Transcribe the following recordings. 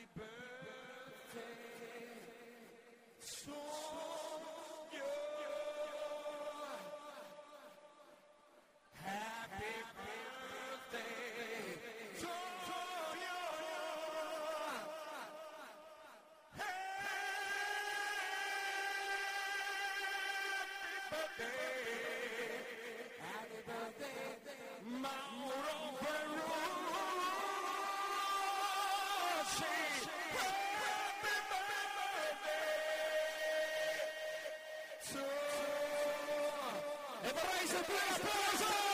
Happy birthday. Blazer, Blazer,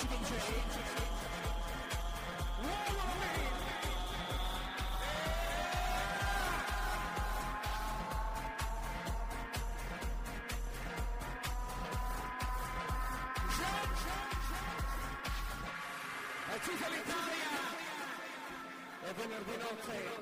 È tutta l'Italia! Venerdì notte!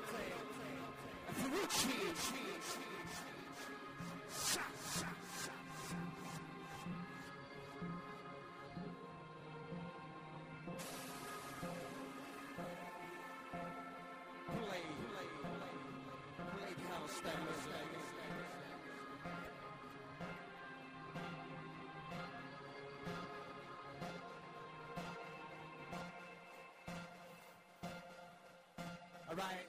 All right.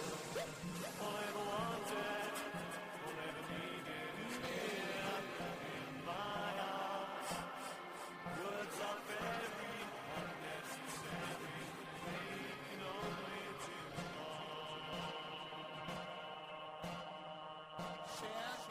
that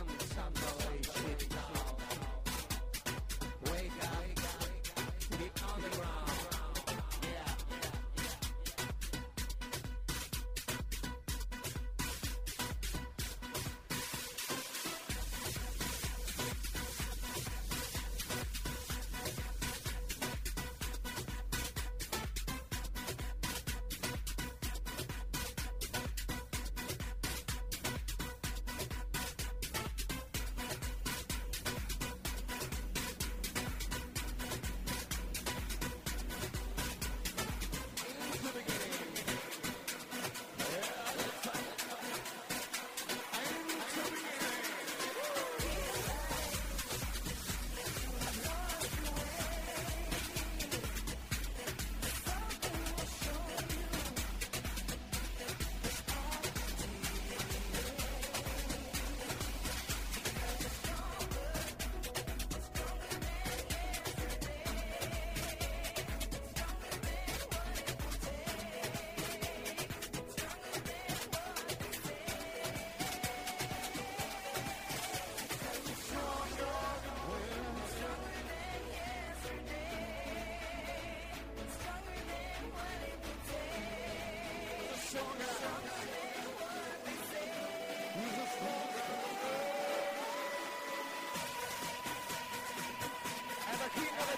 some, some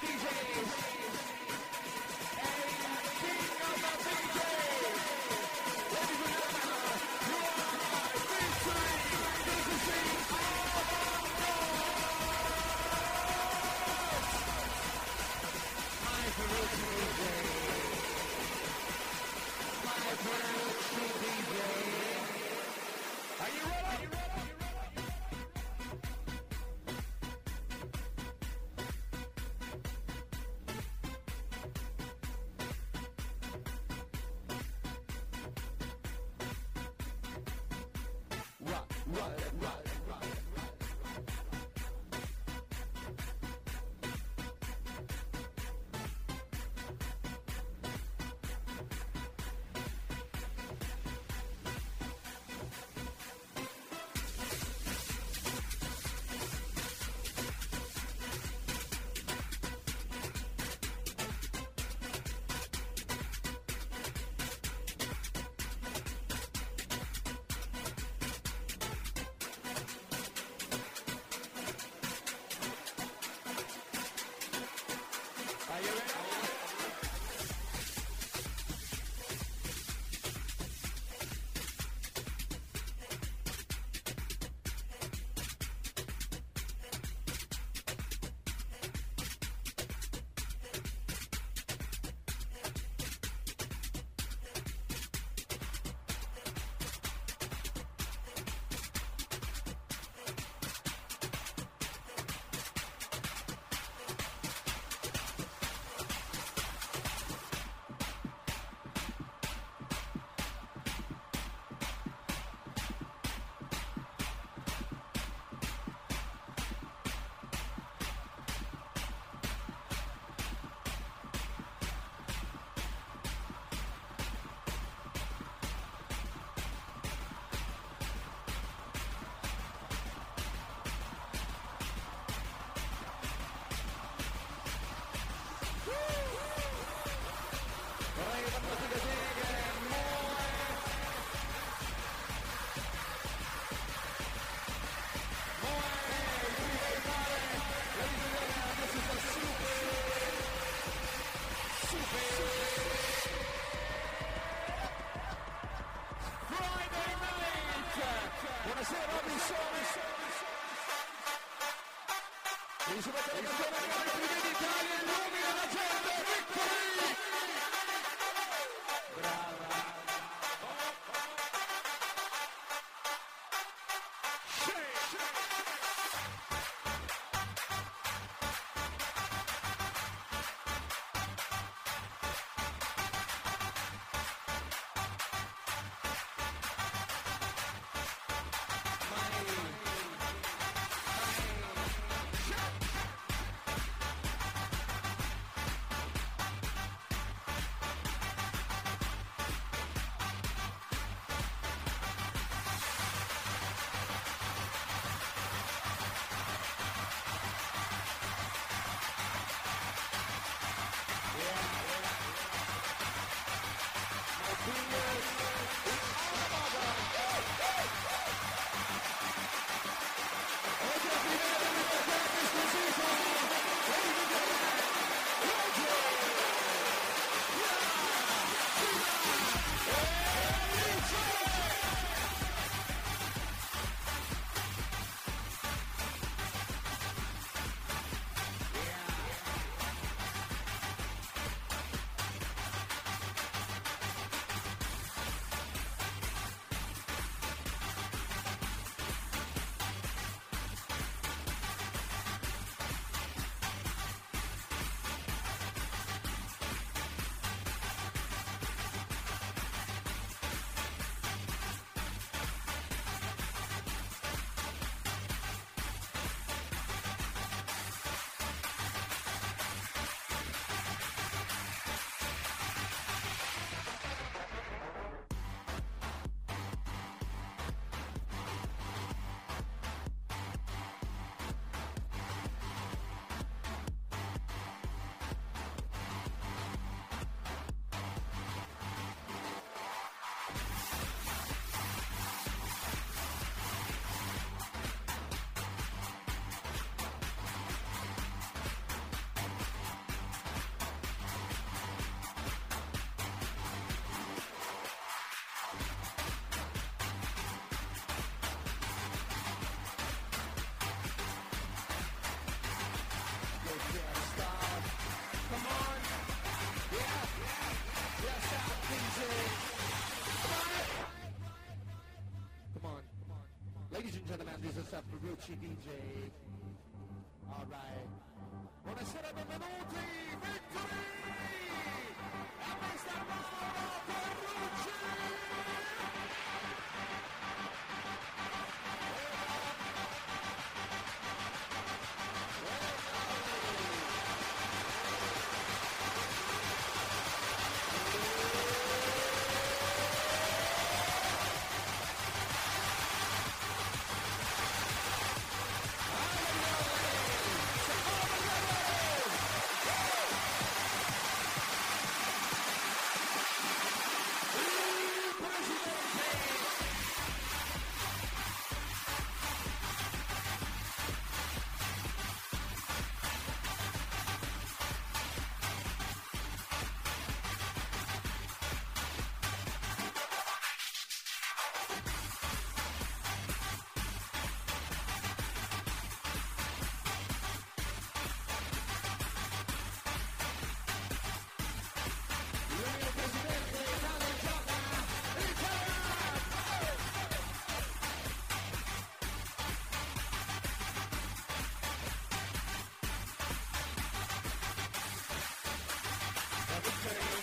the Corre, Oye, primero, Ladies and gentlemen, this is Afro DJ Illumina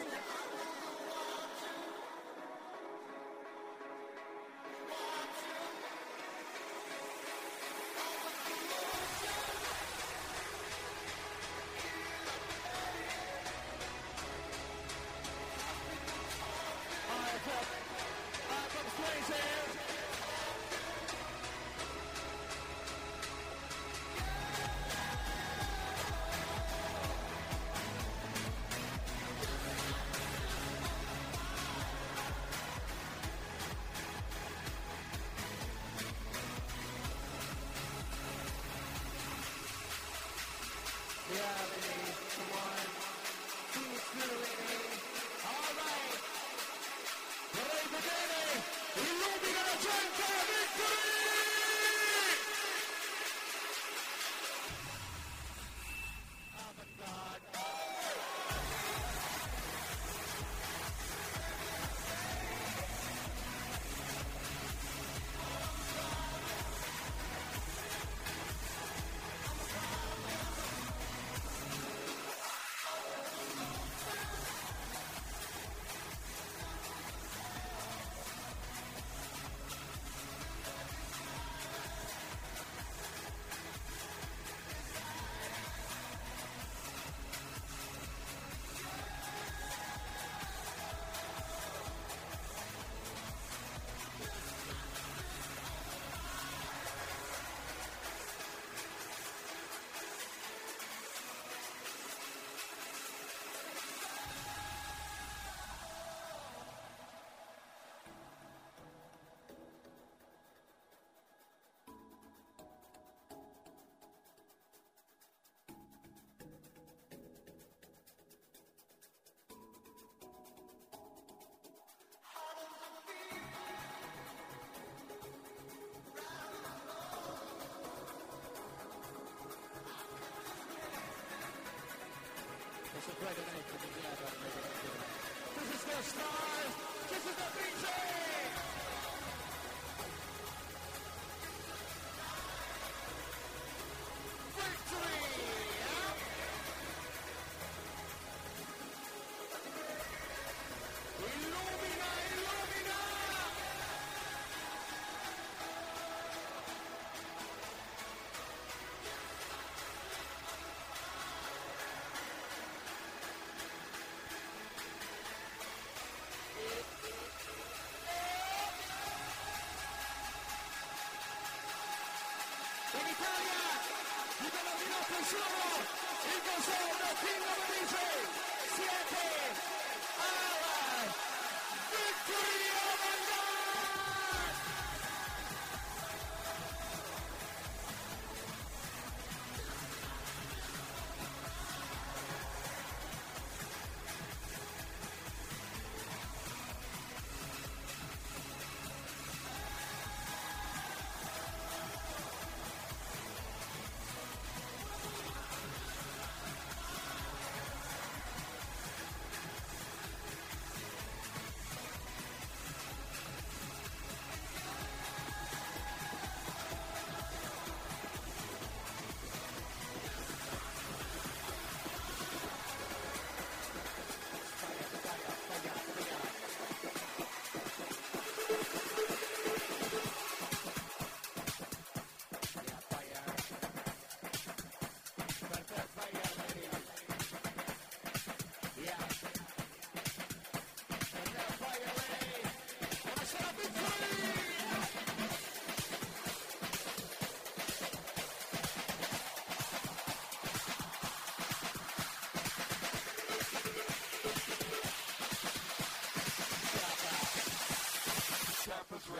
Che non è This is the stars This is the BJ. Di notte il suono,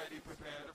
Choppers ready,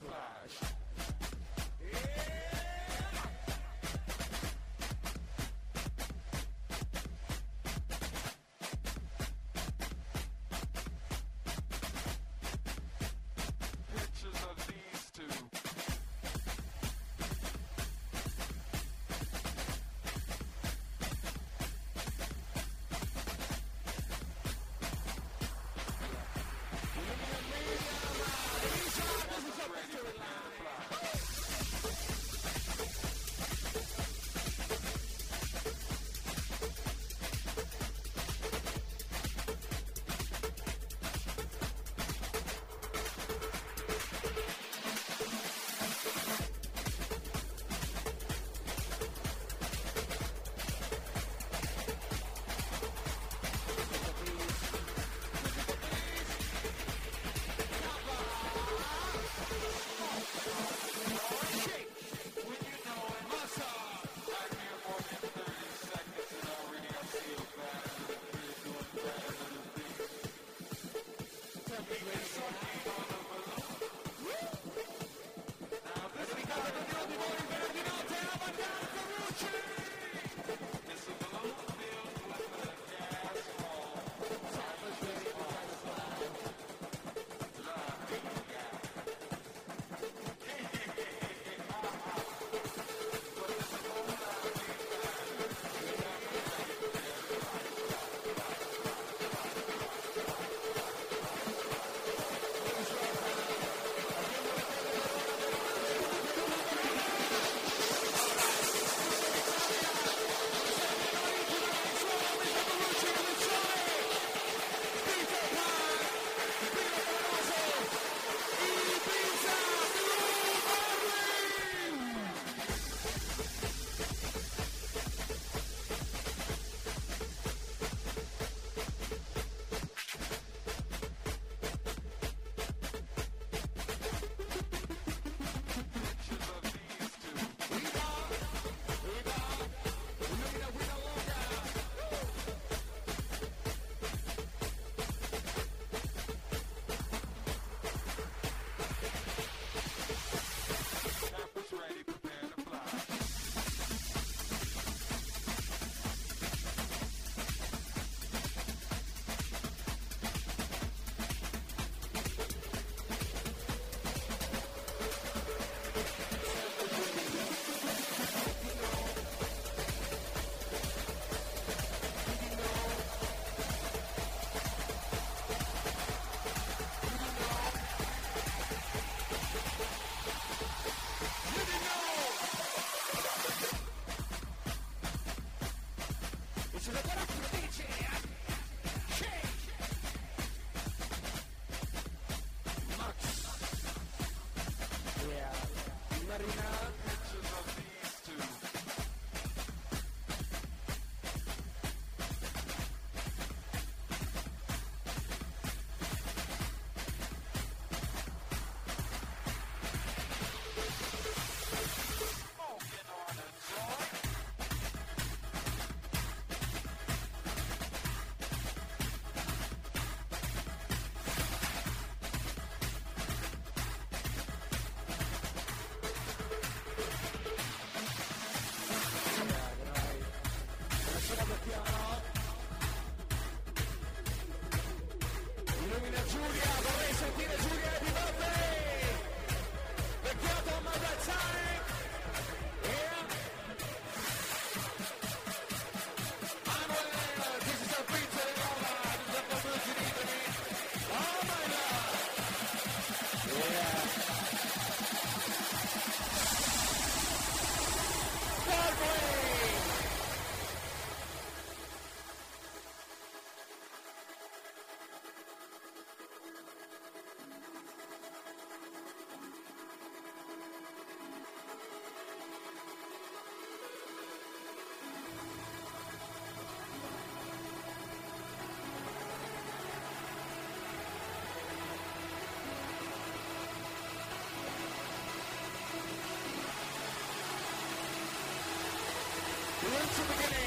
the beginning.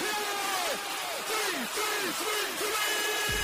Three, three, three, three.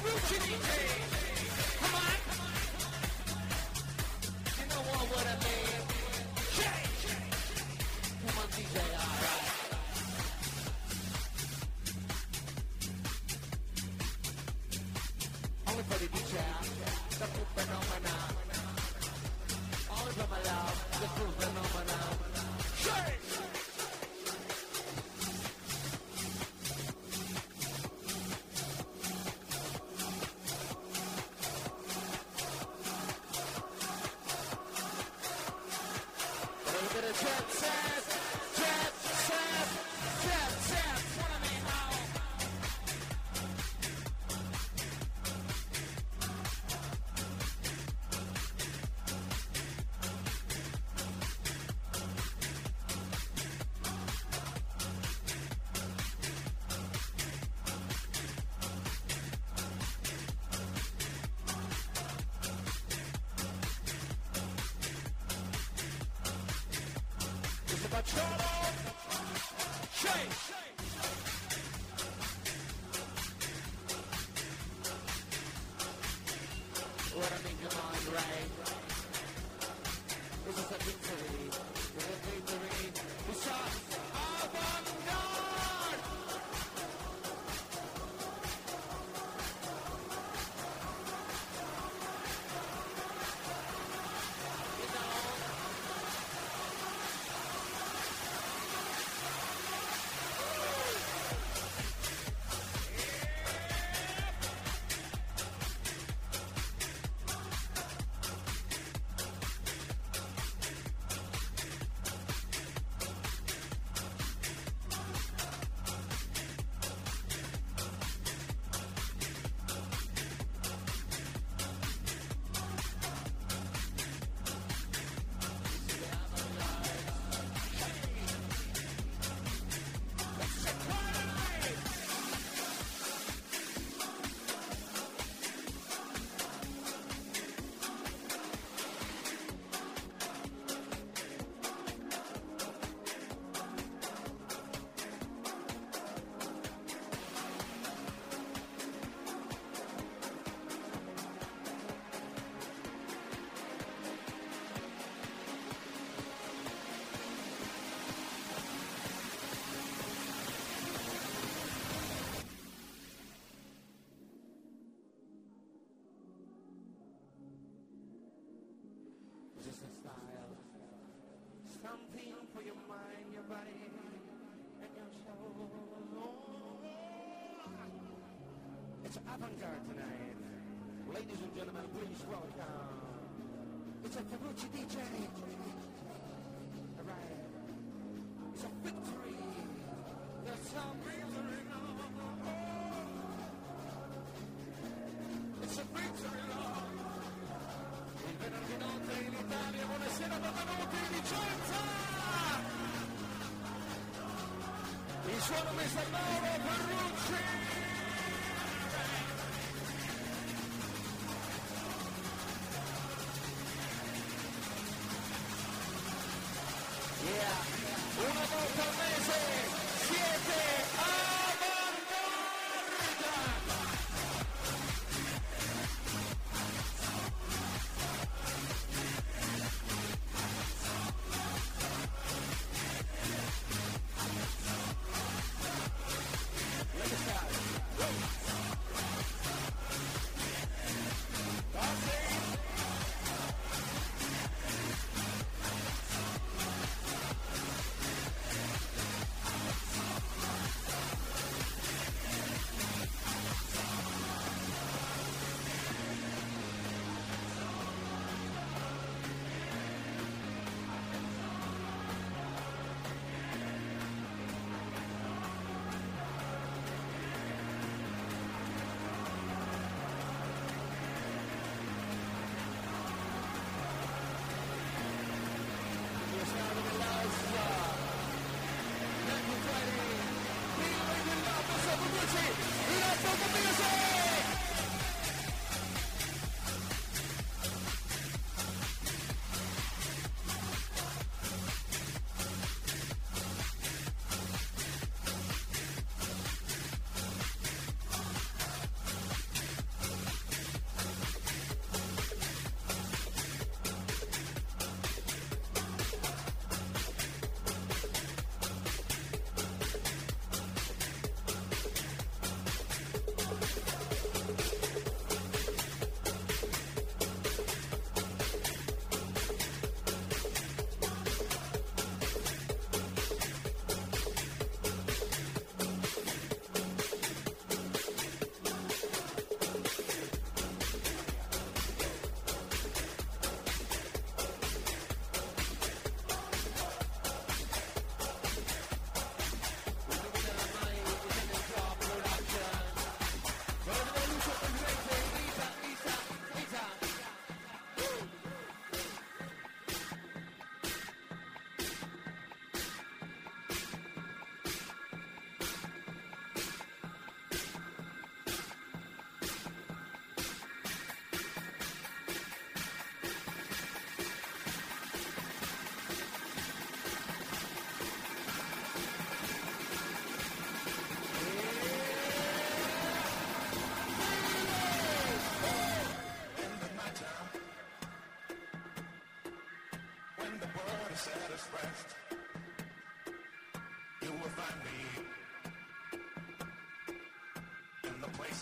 Come on. Shake. It's avant-garde tonight. Ladies and gentlemen, please welcome. It's a Ferrucci DJ. All right. It's a victory. There's some misery now. It's a victory, Lord. Il venerdì notte in Italia, buonasera, benvenuti Vicenza! Il suono Mr. Mauro Ferrucci!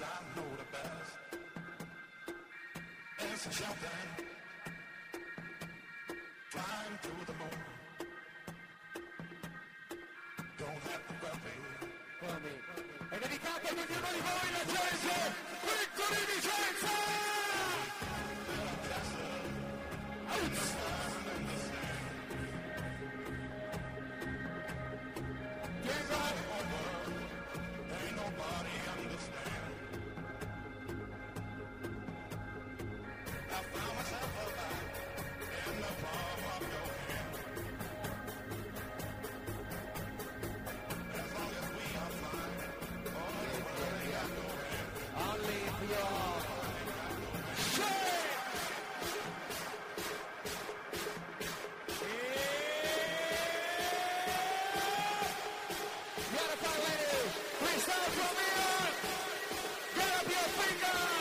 I know the best. It's a shotgun, flying through the. Get up your finger!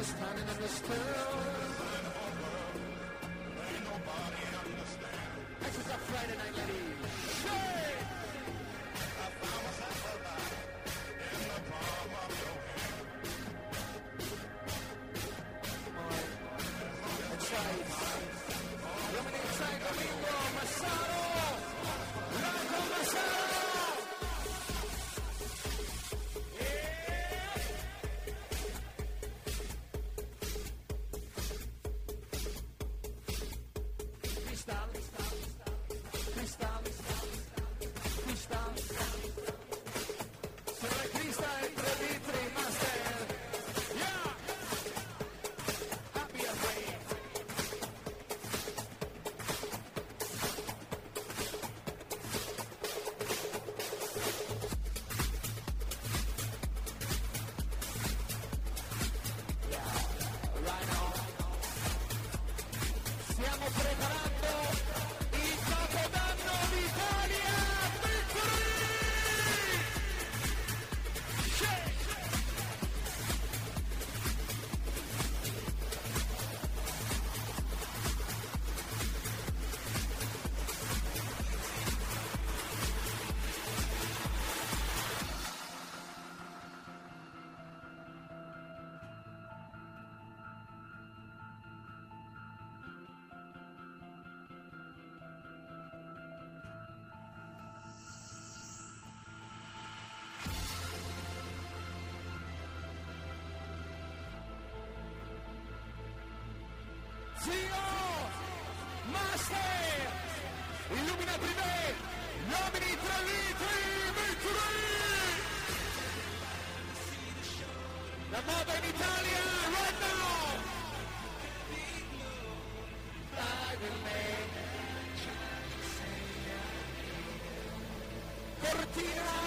understanding understood. Zio! Master! Illumina Privé! Nomini tre litri! Victory! La moda in Italia! Right now! Cortina!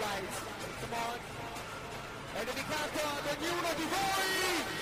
right. Come on. And it becomes the Nuno Divoy!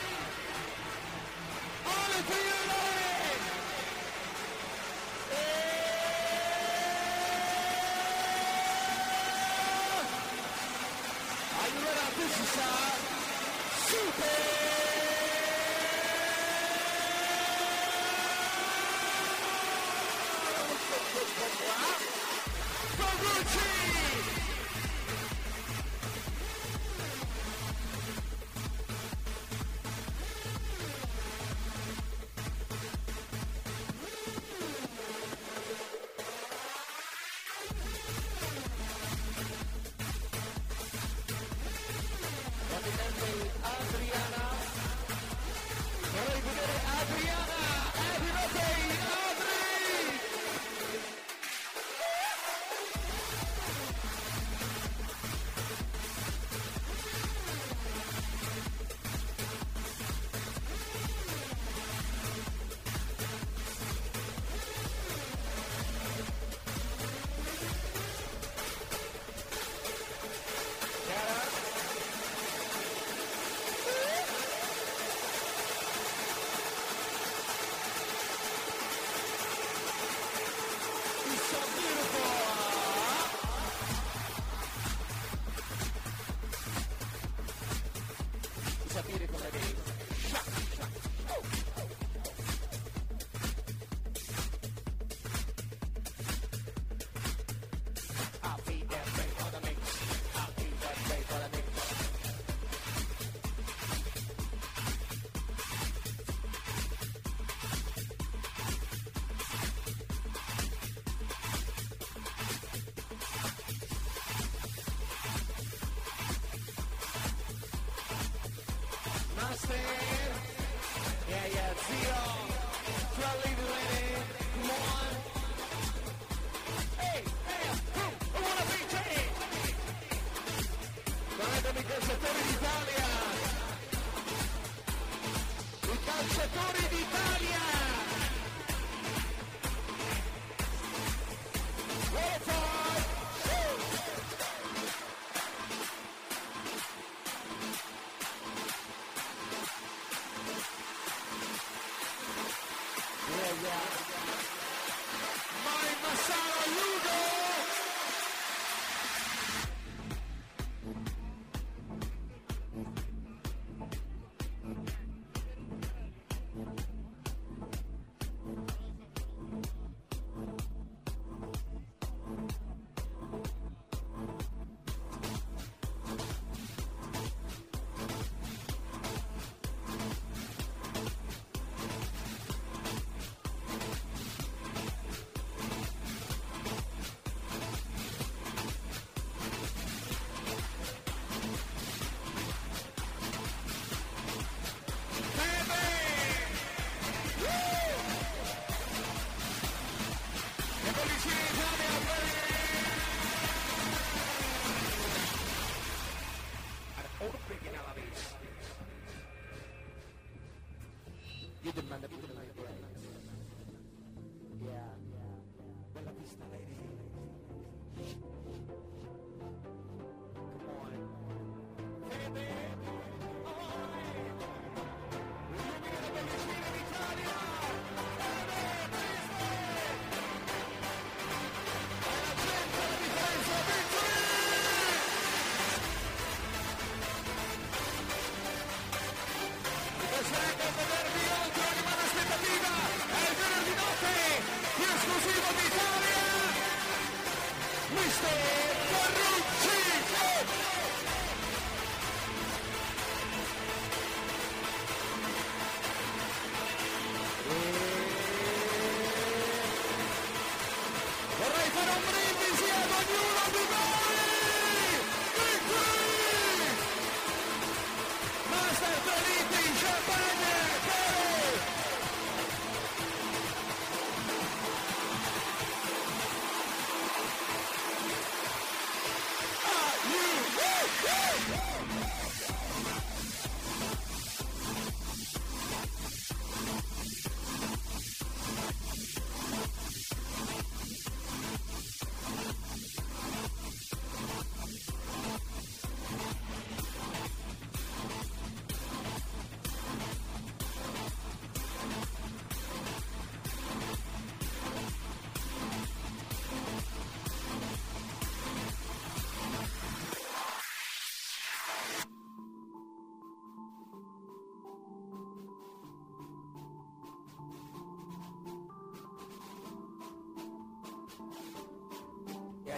You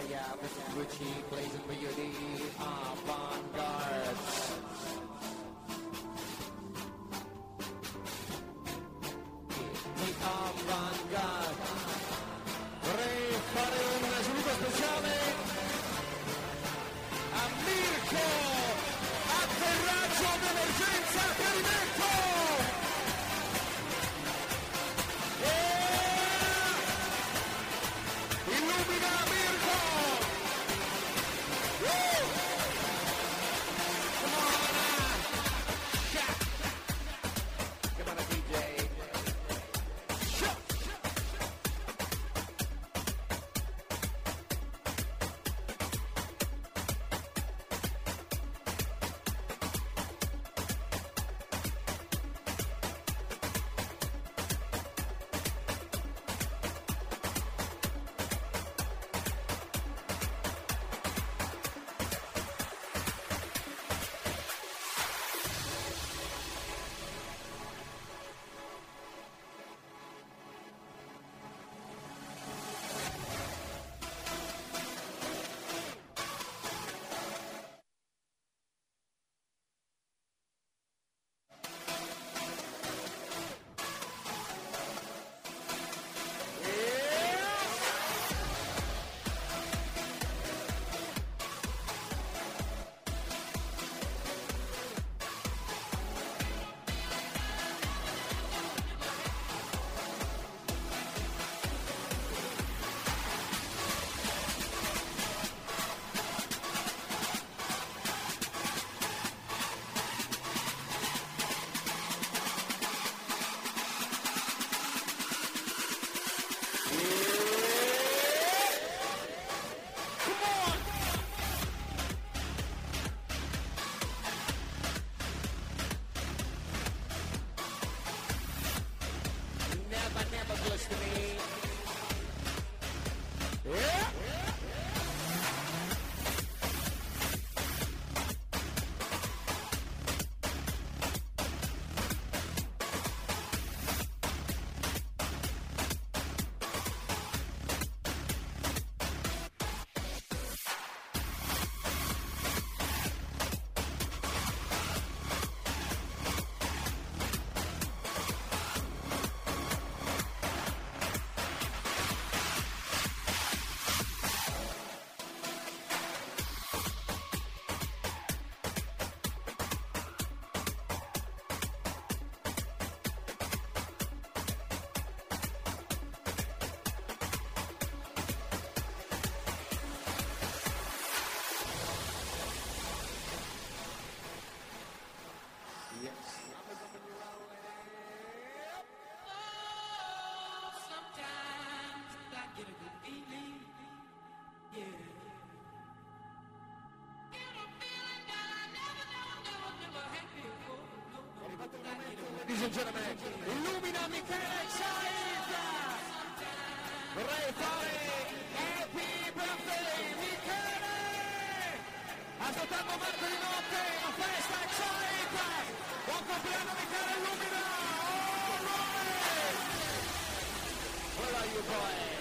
yeah, Mr. Gucci, blazing for you the avant-garde. And gentlemen, illumina Michele Said! Vorrei fare Happy Birthday Michele! A soltanto marzo di notte, la festa Said! Buon compleanno Michele Illumina! Alright! Where are you boy?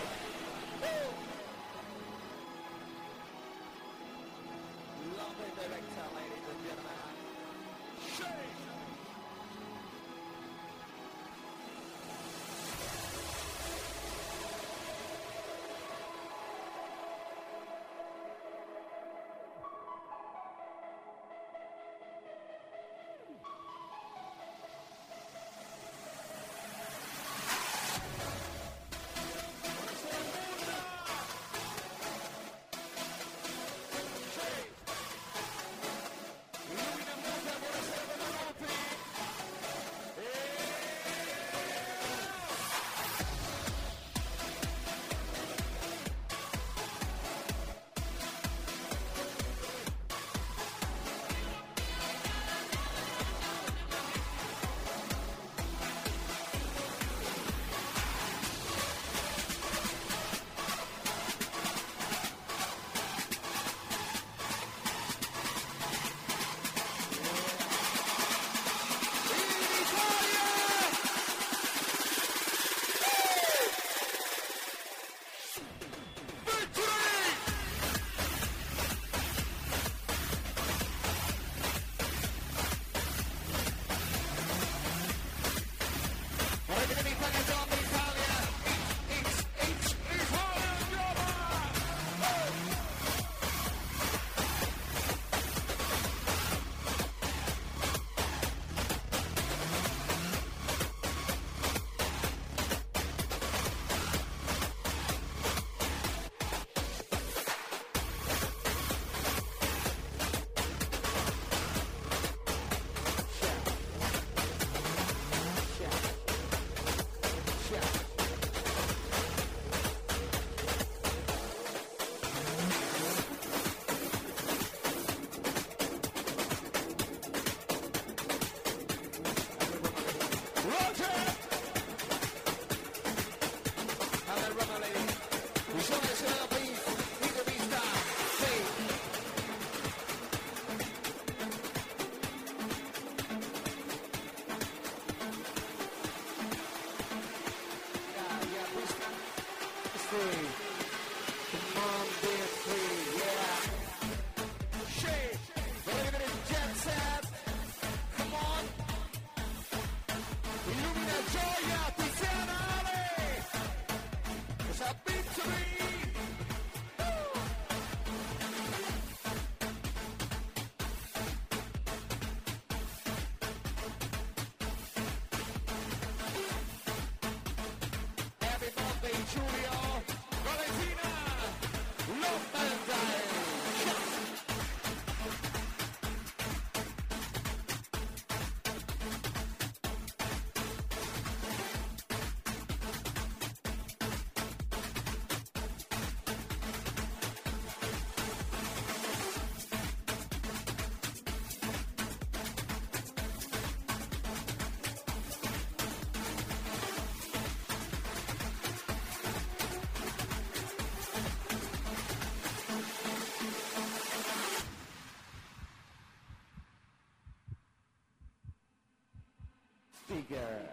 Figure.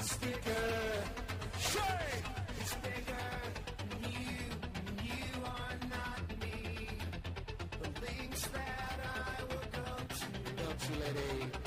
Sticker. Lady?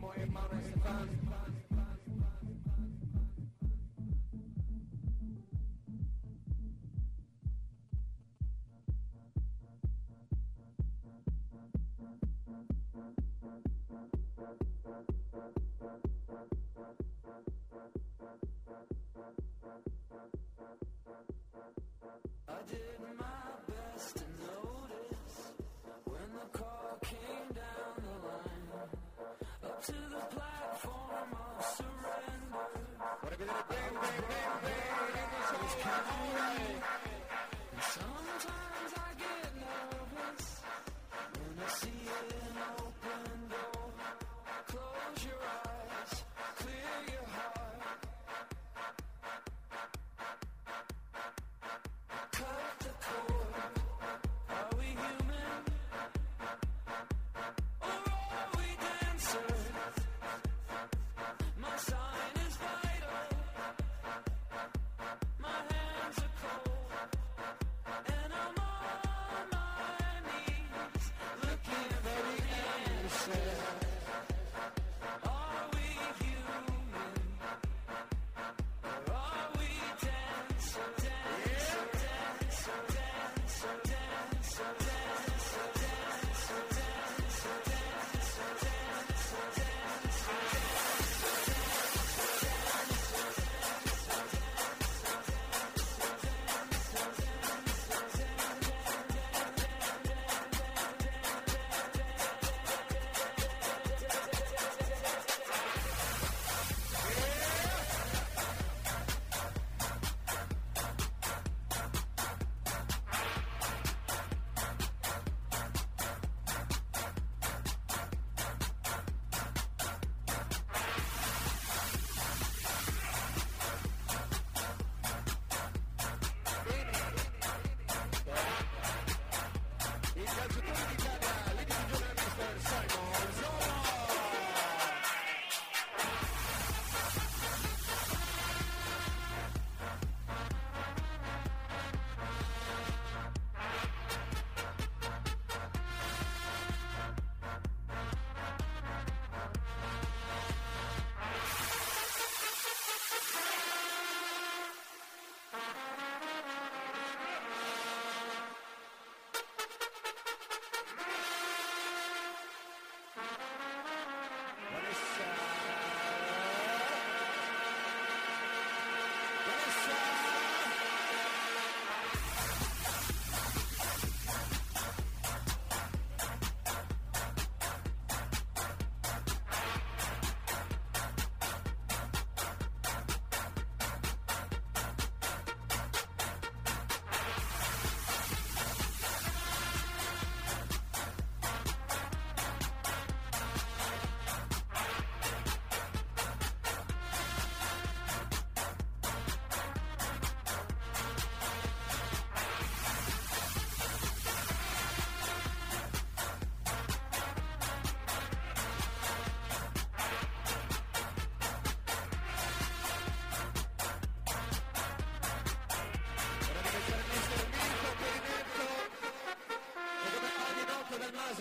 More hermano Are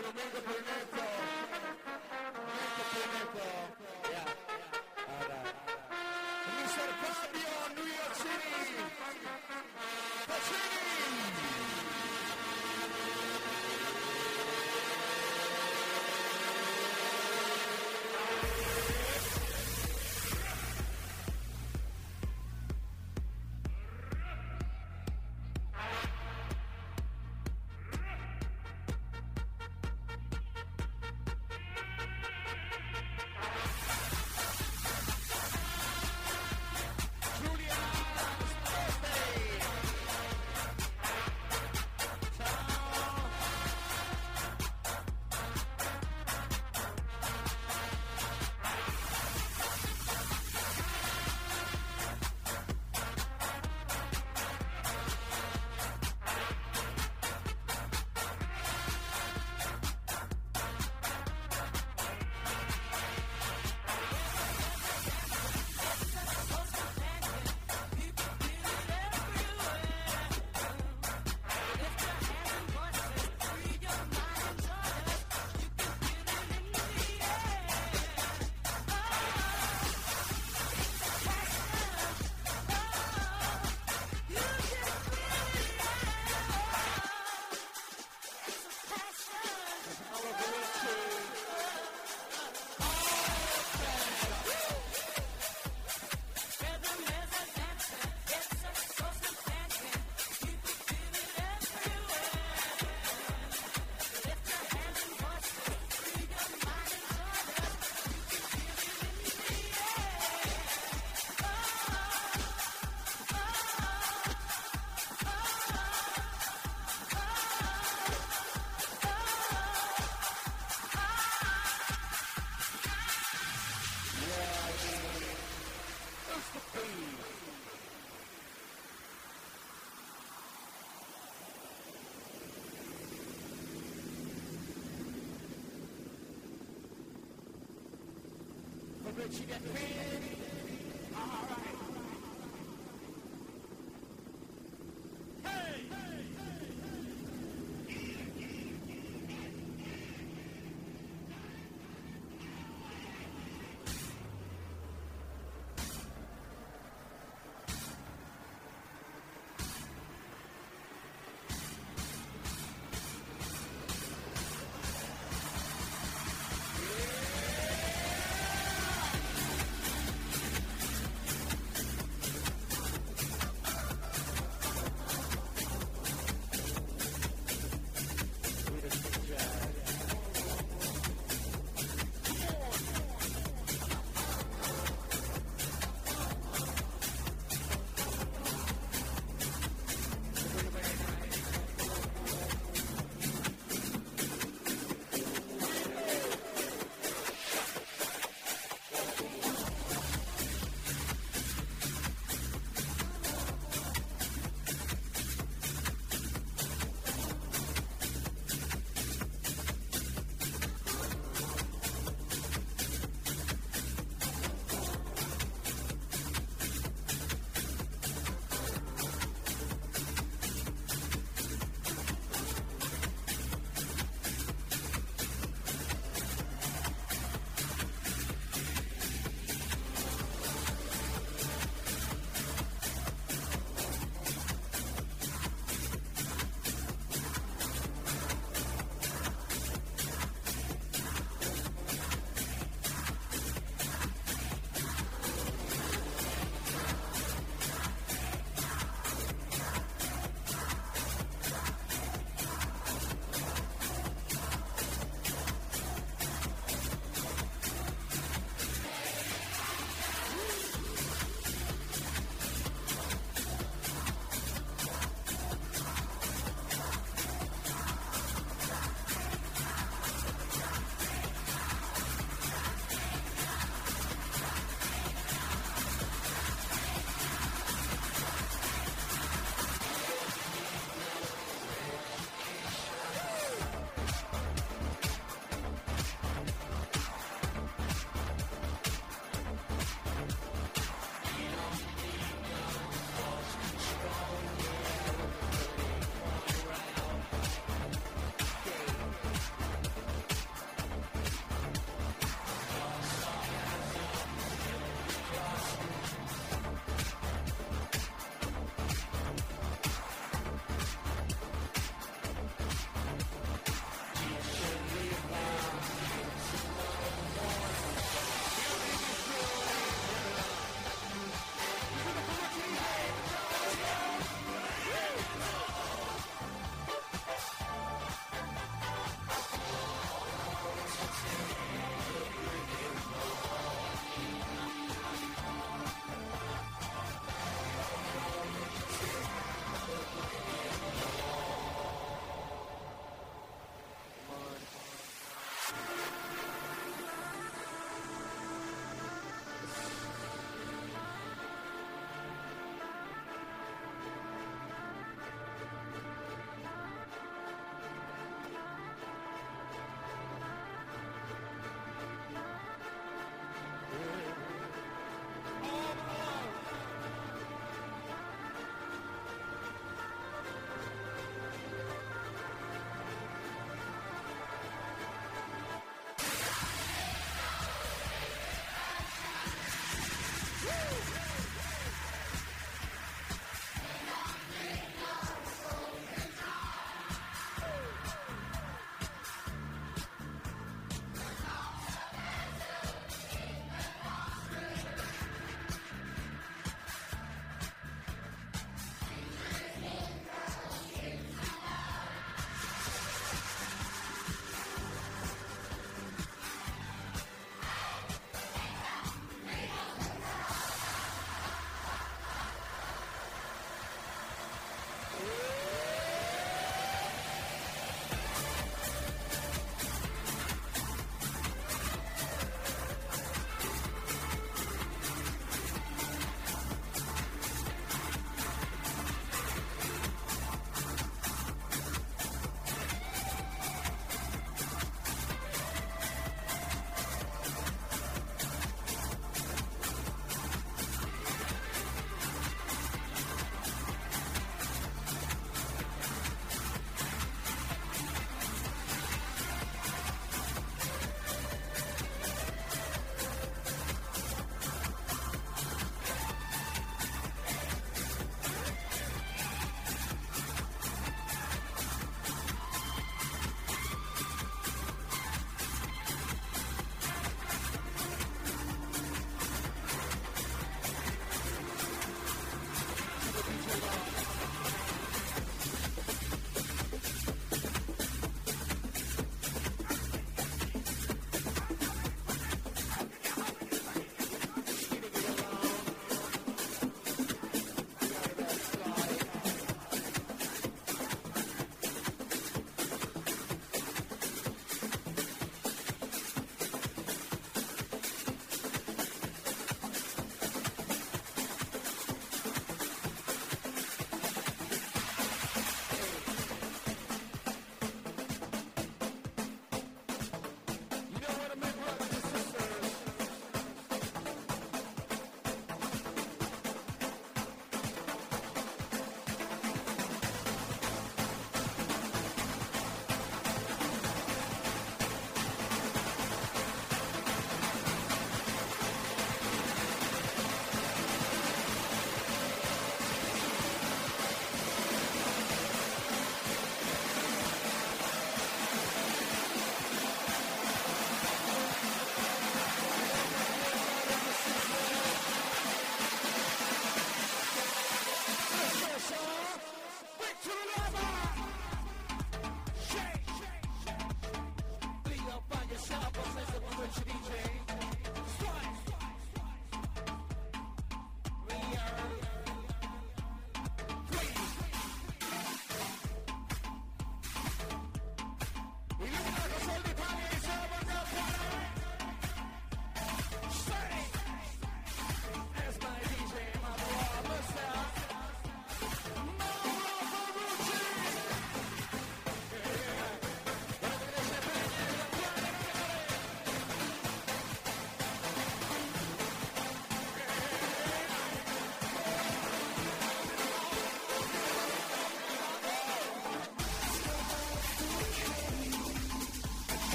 notte Come ci viene